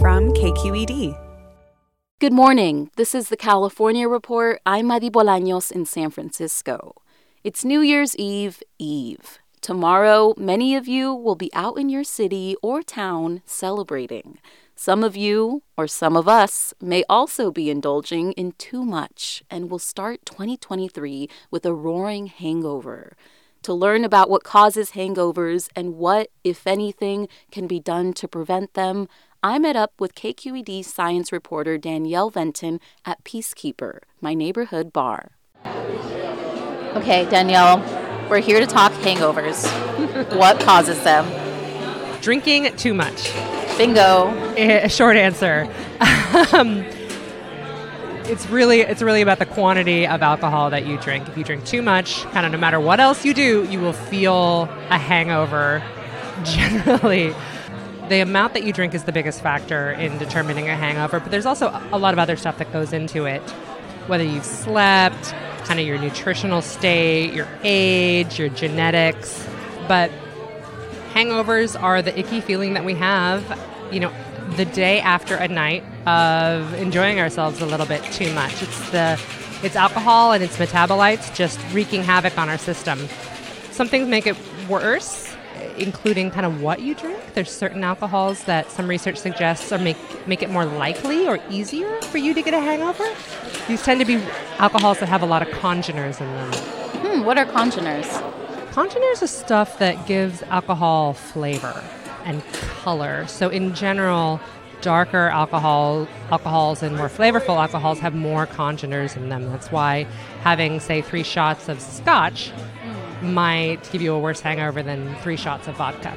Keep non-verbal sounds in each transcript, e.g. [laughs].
From KQED. Good morning. This is the California Report. I'm Madi Bolaños in San Francisco. It's New Year's Eve Eve. Tomorrow, many of you will be out in your city or town celebrating. Some of you, or some of us, may also be indulging in too much and will start 2023 with a roaring hangover. To learn about what causes hangovers and what, if anything, can be done to prevent them, I met up with KQED science reporter Danielle Venton at Peacekeeper, my neighborhood bar. Okay, Danielle, we're here to talk hangovers. [laughs] what causes them? Drinking too much. Bingo. A short answer. um, it's really it's really about the quantity of alcohol that you drink. If you drink too much, kind of no matter what else you do, you will feel a hangover [laughs] generally. The amount that you drink is the biggest factor in determining a hangover, but there's also a lot of other stuff that goes into it. Whether you've slept, kind of your nutritional state, your age, your genetics. But hangovers are the icky feeling that we have, you know, the day after a night of enjoying ourselves a little bit too much. It's the it's alcohol and its metabolites just wreaking havoc on our system. Some things make it worse, including kind of what you drink. There's certain alcohols that some research suggests are make make it more likely or easier for you to get a hangover. These tend to be alcohols that have a lot of congeners in them. Hmm, what are congeners? Congeners is stuff that gives alcohol flavor and color. So in general, darker alcohol alcohols and more flavorful alcohols have more congeners in them. That's why having say 3 shots of scotch might give you a worse hangover than 3 shots of vodka.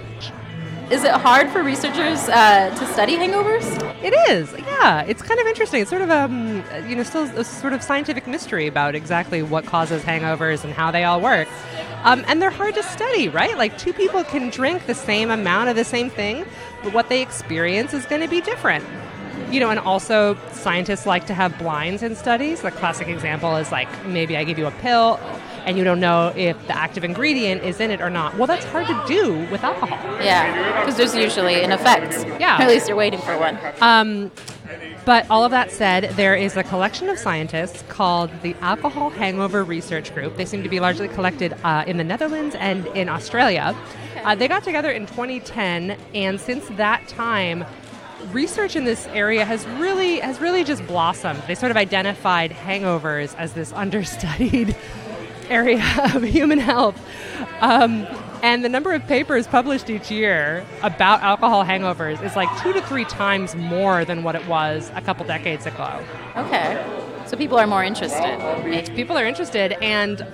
Is it hard for researchers uh, to study hangovers? It is, yeah. It's kind of interesting. It's sort of um, you know, still a sort of scientific mystery about exactly what causes hangovers and how they all work. Um, and they're hard to study, right? Like two people can drink the same amount of the same thing, but what they experience is going to be different. You know, and also scientists like to have blinds in studies. The classic example is like maybe I give you a pill and you don't know if the active ingredient is in it or not. Well, that's hard to do with alcohol. Yeah, because there's usually an effect. Yeah. Or at least you're waiting for one. Um, but all of that said, there is a collection of scientists called the Alcohol Hangover Research Group. They seem to be largely collected uh, in the Netherlands and in Australia. Uh, they got together in 2010, and since that time, research in this area has really has really just blossomed. They sort of identified hangovers as this [laughs] understudied area [laughs] of human health. Um, and the number of papers published each year about alcohol hangovers is like two to three times more than what it was a couple decades ago. Okay. So people are more interested. People are interested, and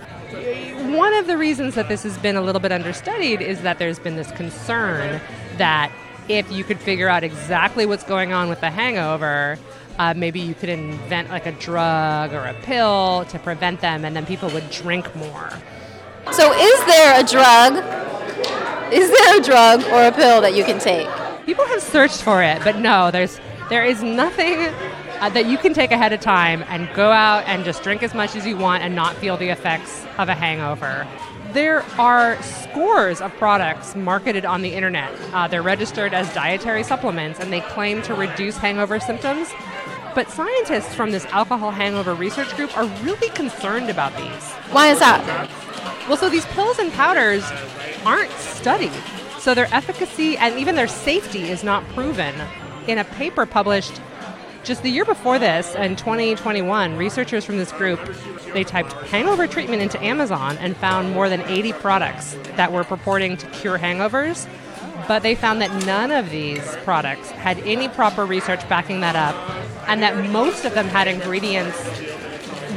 one of the reasons that this has been a little bit understudied is that there's been this concern that if you could figure out exactly what's going on with the hangover, uh, maybe you could invent like a drug or a pill to prevent them, and then people would drink more. So, is there a drug? Is there a drug or a pill that you can take? People have searched for it, but no, there's there is nothing uh, that you can take ahead of time and go out and just drink as much as you want and not feel the effects of a hangover. There are scores of products marketed on the internet. Uh, they're registered as dietary supplements and they claim to reduce hangover symptoms. But scientists from this alcohol hangover research group are really concerned about these. Why is that? Well, so these pills and powders aren't studied. So their efficacy and even their safety is not proven. In a paper published just the year before this, in 2021, researchers from this group they typed hangover treatment into Amazon and found more than 80 products that were purporting to cure hangovers. but they found that none of these products had any proper research backing that up, and that most of them had ingredients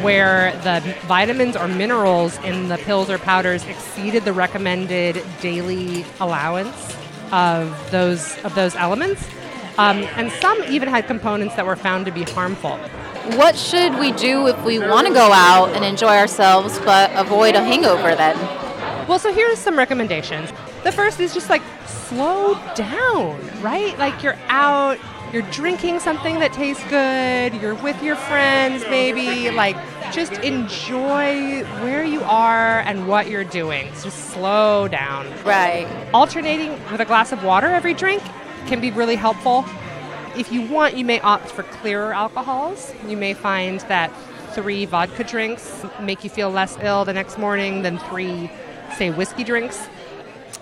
where the vitamins or minerals in the pills or powders exceeded the recommended daily allowance of those of those elements, um, and some even had components that were found to be harmful. What should we do if we want to go out and enjoy ourselves but avoid a hangover then? Well, so here's some recommendations. The first is just like slow down, right? Like you're out, you're drinking something that tastes good, you're with your friends maybe, like just enjoy where you are and what you're doing. Just slow down. Right. Alternating with a glass of water every drink can be really helpful. If you want, you may opt for clearer alcohols. You may find that three vodka drinks make you feel less ill the next morning than three, say, whiskey drinks.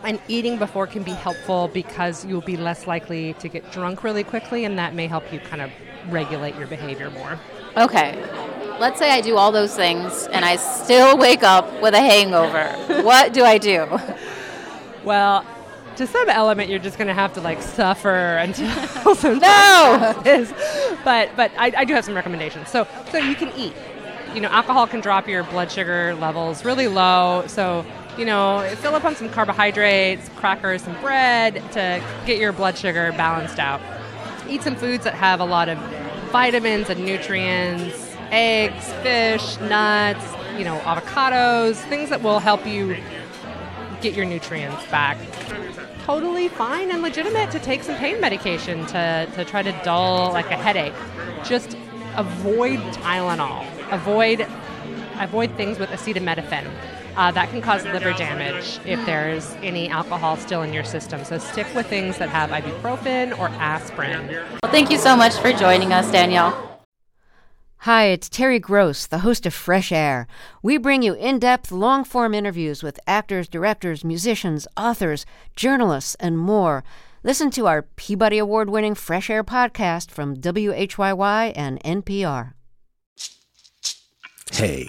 And eating before can be helpful because you'll be less likely to get drunk really quickly, and that may help you kind of regulate your behavior more. Okay. Let's say I do all those things and I still wake up with a hangover. what do I do? Well, to some element, you're just going to have to like suffer until [laughs] [laughs] some No! is. But but I, I do have some recommendations. So so you can eat. You know, alcohol can drop your blood sugar levels really low. So you know, fill up on some carbohydrates, crackers, some bread to get your blood sugar balanced out. Eat some foods that have a lot of vitamins and nutrients, eggs, fish, nuts, you know, avocados, things that will help you get your nutrients back. Totally fine and legitimate to take some pain medication to, to try to dull like a headache. Just avoid Tylenol. Avoid avoid things with acetaminophen. Uh, that can cause liver damage if there's any alcohol still in your system. So stick with things that have ibuprofen or aspirin. Well, thank you so much for joining us, Danielle. Hi, it's Terry Gross, the host of Fresh Air. We bring you in depth, long form interviews with actors, directors, musicians, authors, journalists, and more. Listen to our Peabody Award winning Fresh Air podcast from WHYY and NPR. Hey,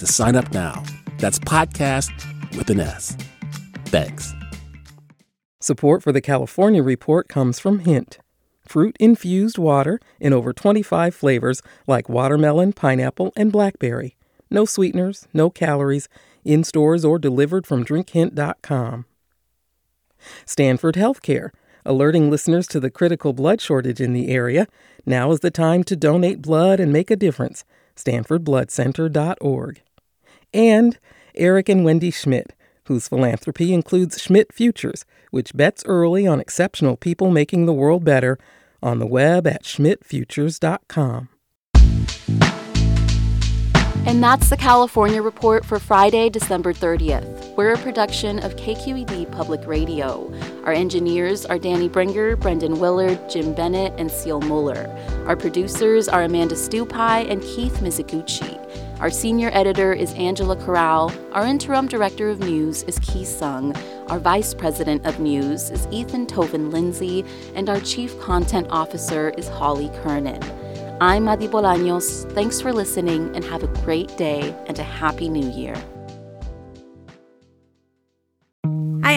to sign up now. That's podcast with an S. Thanks. Support for the California Report comes from Hint fruit infused water in over 25 flavors like watermelon, pineapple, and blackberry. No sweeteners, no calories, in stores or delivered from drinkhint.com. Stanford Healthcare, alerting listeners to the critical blood shortage in the area. Now is the time to donate blood and make a difference. StanfordBloodCenter.org. And Eric and Wendy Schmidt, whose philanthropy includes Schmidt Futures, which bets early on exceptional people making the world better on the web at schmidtfutures.com. And that's the California Report for Friday, December 30th. We're a production of KQED Public Radio. Our engineers are Danny Bringer, Brendan Willard, Jim Bennett, and Seal Mueller. Our producers are Amanda Stupai and Keith Mizuguchi. Our senior editor is Angela Corral. Our interim director of news is Ki Sung. Our vice president of news is Ethan Toven-Lindsey. And our chief content officer is Holly Kernan. I'm Madi Bolaños. Thanks for listening and have a great day and a happy new year.